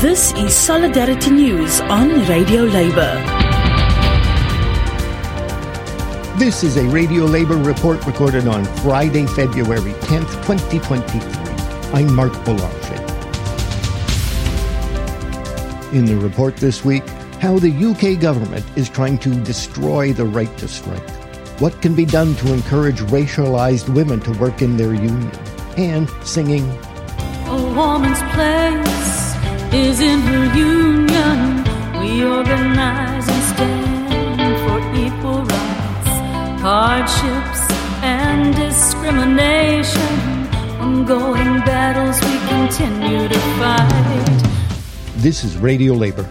This is Solidarity News on Radio Labour. This is a Radio Labour report recorded on Friday, February 10th, 2023. I'm Marc Belanger. In the report this week, how the UK government is trying to destroy the right to strike. What can be done to encourage racialized women to work in their union? And singing, A woman's place is in her union. We organize and stand for equal rights, hardships, and discrimination. Ongoing battles we continue to fight. This is Radio Labour.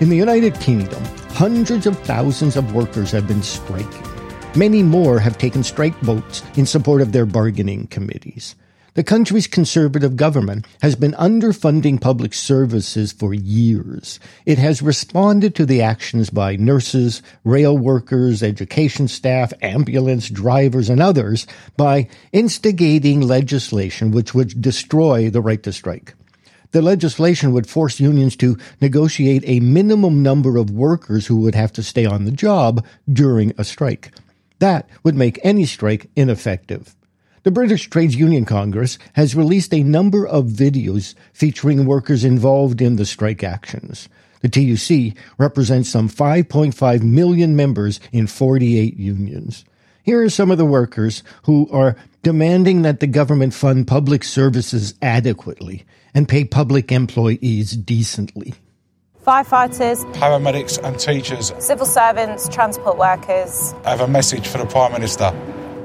In the United Kingdom, hundreds of thousands of workers have been striking. Many more have taken strike votes in support of their bargaining committees. The country's conservative government has been underfunding public services for years. It has responded to the actions by nurses, rail workers, education staff, ambulance drivers, and others by instigating legislation which would destroy the right to strike. The legislation would force unions to negotiate a minimum number of workers who would have to stay on the job during a strike. That would make any strike ineffective. The British Trades Union Congress has released a number of videos featuring workers involved in the strike actions. The TUC represents some 5.5 million members in 48 unions. Here are some of the workers who are demanding that the government fund public services adequately and pay public employees decently. Firefighters, paramedics and teachers civil servants, transport workers. I have a message for the Prime Minister.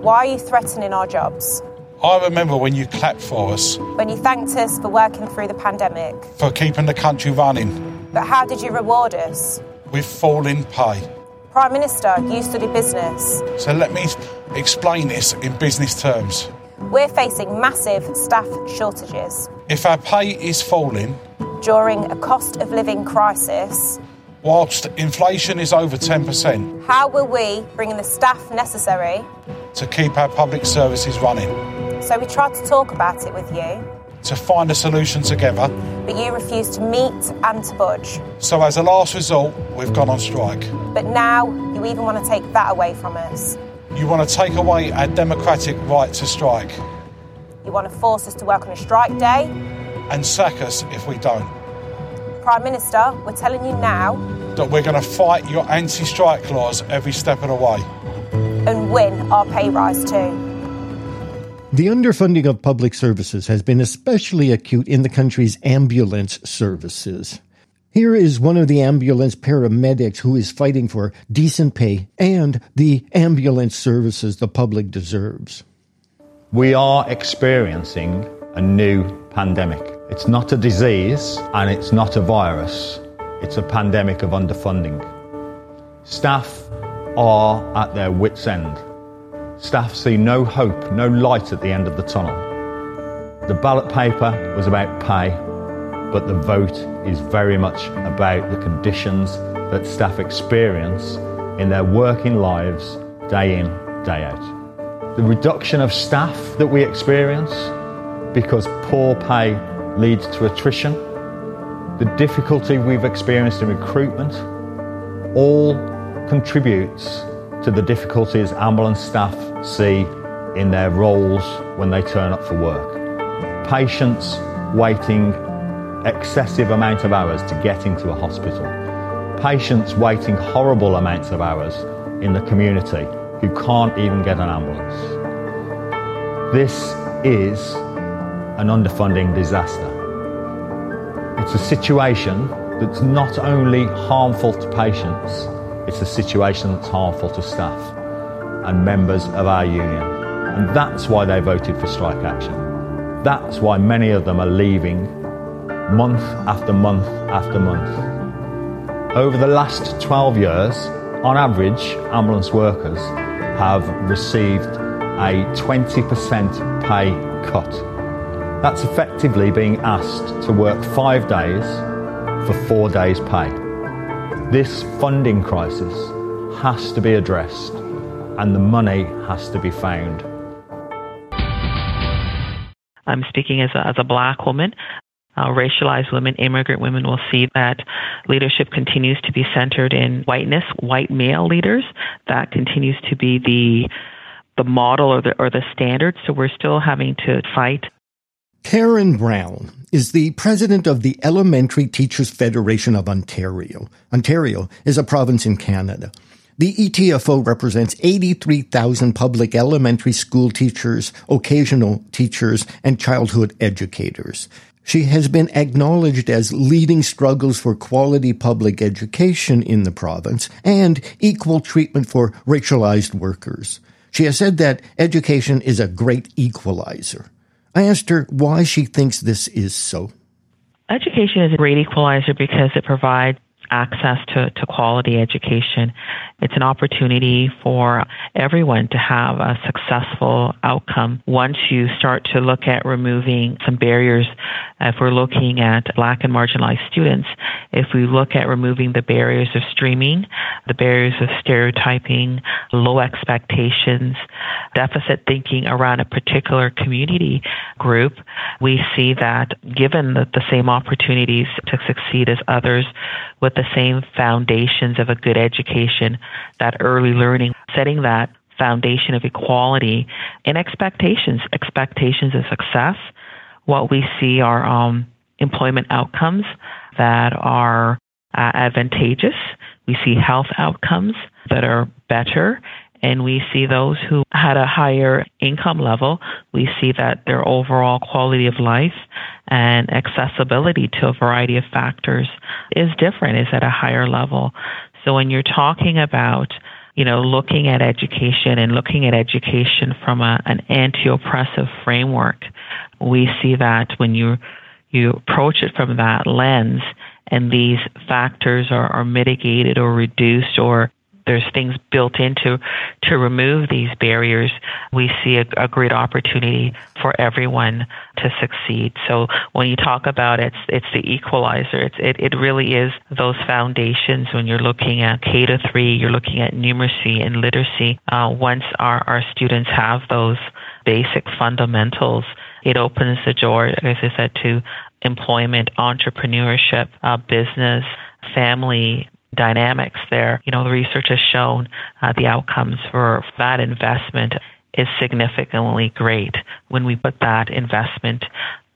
Why are you threatening our jobs? I remember when you clapped for us When you thanked us for working through the pandemic. for keeping the country running But how did you reward us? with falling pay. Prime Minister, you study business. So let me explain this in business terms. We're facing massive staff shortages. If our pay is falling, During a cost of living crisis, whilst inflation is over 10%, how will we bring in the staff necessary? To keep our public services running, So we tried to talk about it with you, to find a solution together. but you refused to meet and to budge. So as a last resort, we've gone on strike. But now you even want to take that away from us. You want to take away our democratic right to strike You want to force us to work on a strike day. and sack us if we don't. Prime Minister, we're telling you now That we're going to fight your anti strike laws every step of the way. And win our pay rise too. The underfunding of public services has been especially acute in the country's ambulance services. Here is one of the ambulance paramedics who is fighting for decent pay and the ambulance services the public deserves. We are experiencing a new pandemic. It's not a disease and it's not a virus. It's a pandemic of underfunding. Staff are at their wits' end. Staff see no hope, no light at the end of the tunnel. The ballot paper was about pay, but the vote is very much about the conditions that staff experience in their working lives day in, day out. The reduction of staff that we experience because poor pay leads to attrition, the difficulty we've experienced in recruitment, all contributes to the difficulties ambulance staff see in their roles when they turn up for work. Patients waiting excessive amount of hours to get into a hospital. Patients waiting horrible amounts of hours in the community who can't even get an ambulance. This is an underfunding disaster. It's a situation that's not only harmful to patients, it's a situation that's harmful to staff and members of our union. And that's why they voted for strike action. That's why many of them are leaving month after month after month. Over the last 12 years, on average, ambulance workers have received a 20% pay cut. That's effectively being asked to work five days for four days' pay. This funding crisis has to be addressed and the money has to be found. I'm speaking as a, as a black woman. Uh, racialized women, immigrant women will see that leadership continues to be centered in whiteness, white male leaders. That continues to be the the model or the or the standard. So we're still having to fight. Karen Brown is the president of the Elementary Teachers Federation of Ontario. Ontario is a province in Canada. The ETFO represents 83,000 public elementary school teachers, occasional teachers, and childhood educators. She has been acknowledged as leading struggles for quality public education in the province and equal treatment for racialized workers. She has said that education is a great equalizer. I asked her why she thinks this is so. Education is a great equalizer because it provides access to, to quality education. It's an opportunity for everyone to have a successful outcome once you start to look at removing some barriers. If we're looking at black and marginalized students, if we look at removing the barriers of streaming, the barriers of stereotyping, low expectations, deficit thinking around a particular community group, we see that given the, the same opportunities to succeed as others with the same foundations of a good education, that early learning, setting that foundation of equality and expectations, expectations of success. What we see are um, employment outcomes that are uh, advantageous. We see health outcomes that are better and we see those who had a higher income level, we see that their overall quality of life and accessibility to a variety of factors is different, is at a higher level. So when you're talking about you know, looking at education and looking at education from a, an anti-oppressive framework, we see that when you you approach it from that lens, and these factors are, are mitigated or reduced or there's things built into to remove these barriers, we see a, a, great opportunity for everyone to succeed. So when you talk about it, it's, it's the equalizer. It's, it, it really is those foundations when you're looking at K to three, you're looking at numeracy and literacy. Uh, once our, our students have those basic fundamentals, it opens the door, as I said, to employment, entrepreneurship, uh, business, family dynamics there. You know, the research has shown uh, the outcomes for that investment is significantly great when we put that investment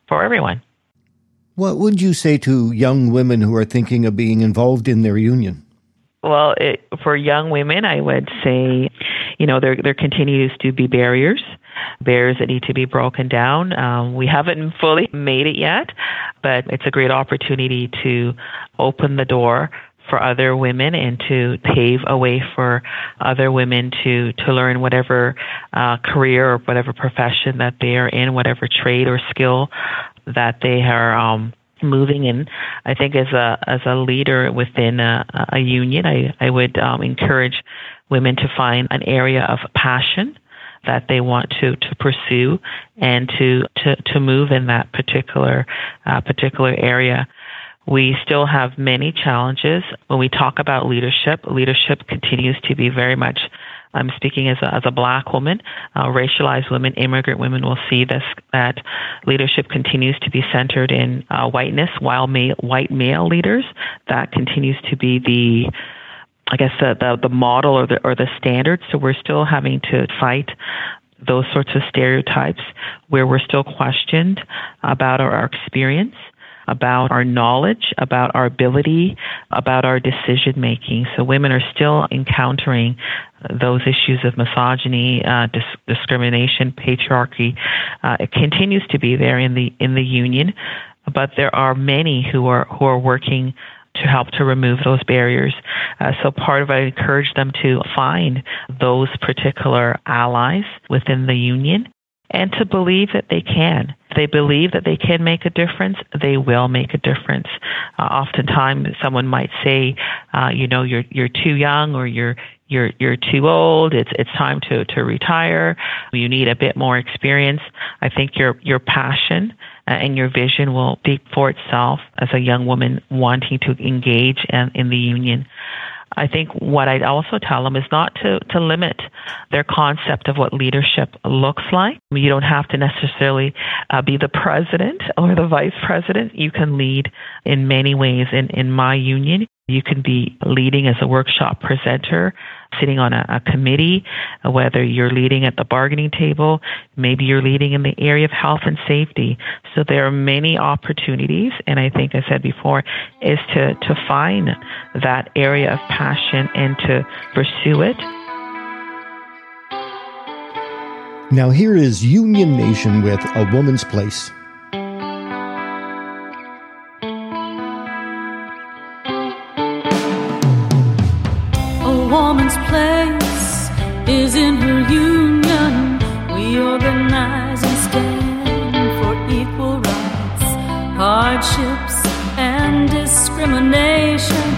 for everyone. What would you say to young women who are thinking of being involved in their union? Well, it, for young women, I would say, you know, there there continues to be barriers, barriers that need to be broken down. Um, we haven't fully made it yet, but it's a great opportunity to open the door for other women and to pave a way for other women to to learn whatever uh, career or whatever profession that they are in, whatever trade or skill that they are um, moving in. I think as a as a leader within a, a union, I I would um, encourage women to find an area of passion that they want to to pursue and to to to move in that particular uh, particular area. We still have many challenges. When we talk about leadership, leadership continues to be very much I'm speaking as a, as a black woman, uh, racialized women, immigrant women will see this that leadership continues to be centered in uh, whiteness, while male, white male leaders that continues to be the I guess the, the, the model or the or the standard. So we're still having to fight those sorts of stereotypes where we're still questioned about our, our experience about our knowledge, about our ability, about our decision making. So women are still encountering those issues of misogyny, uh, dis- discrimination, patriarchy. Uh, it continues to be there in the in the union, but there are many who are who are working to help to remove those barriers. Uh, so part of it, I encourage them to find those particular allies within the union and to believe that they can. They believe that they can make a difference, they will make a difference. Uh, oftentimes, someone might say, uh, you know, you're you're too young or you're you're you're too old. It's it's time to to retire. You need a bit more experience. I think your your passion uh, and your vision will speak for itself as a young woman wanting to engage in, in the union. I think what I'd also tell them is not to, to limit their concept of what leadership looks like. You don't have to necessarily uh, be the president or the vice president. You can lead in many ways in, in my union. You can be leading as a workshop presenter, sitting on a, a, committee, whether you're leading at the bargaining table, maybe you're leading in the area of health and safety. So there are many opportunities, and I think I said before, is to, to find that area of passion and to pursue it. Now, here is Union Nation with A Woman's Place. And discrimination.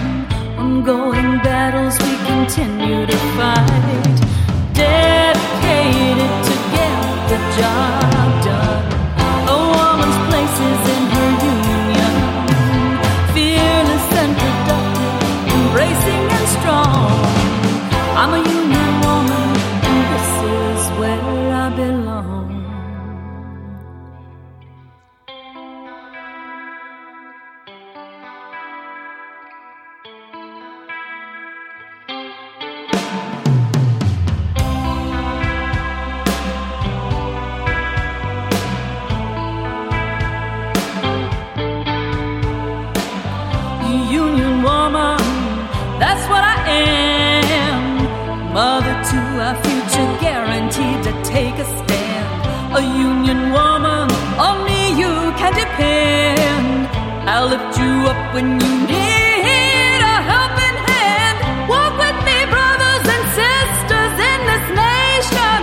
Ongoing battles we continue to fight. Dedicated to get the job woman, on me you can depend. I'll lift you up when you need a helping hand. Walk with me, brothers and sisters in this nation.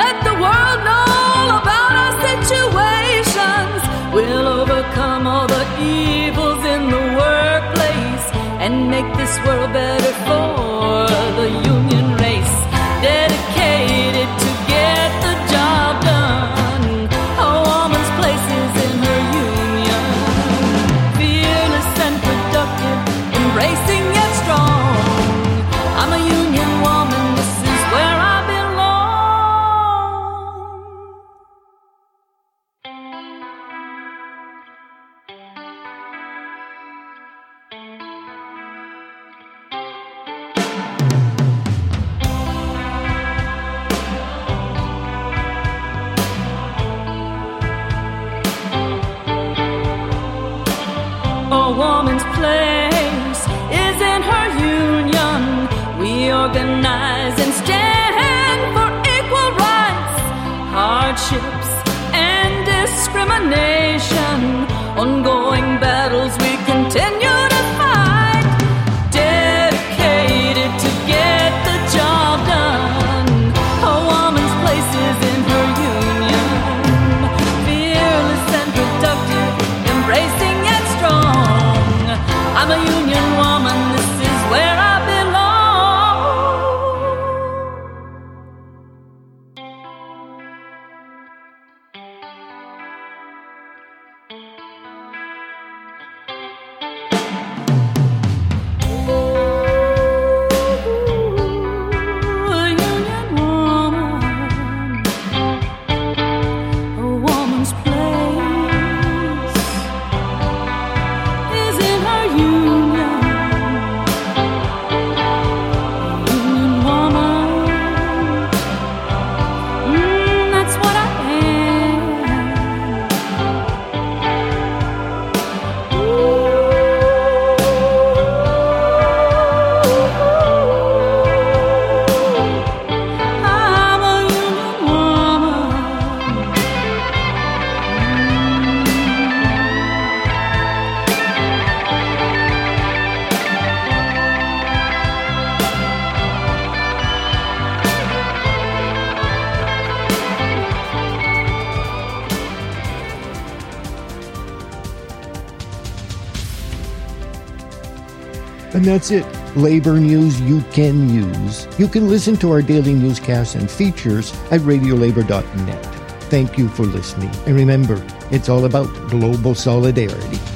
Let the world know all about our situations. We'll overcome all the evils in the workplace and make this world better organize and stand for equal rights, hardships, and discrimination. Ongoing And that's it. Labor news you can use. You can listen to our daily newscasts and features at radiolabor.net. Thank you for listening. And remember, it's all about global solidarity.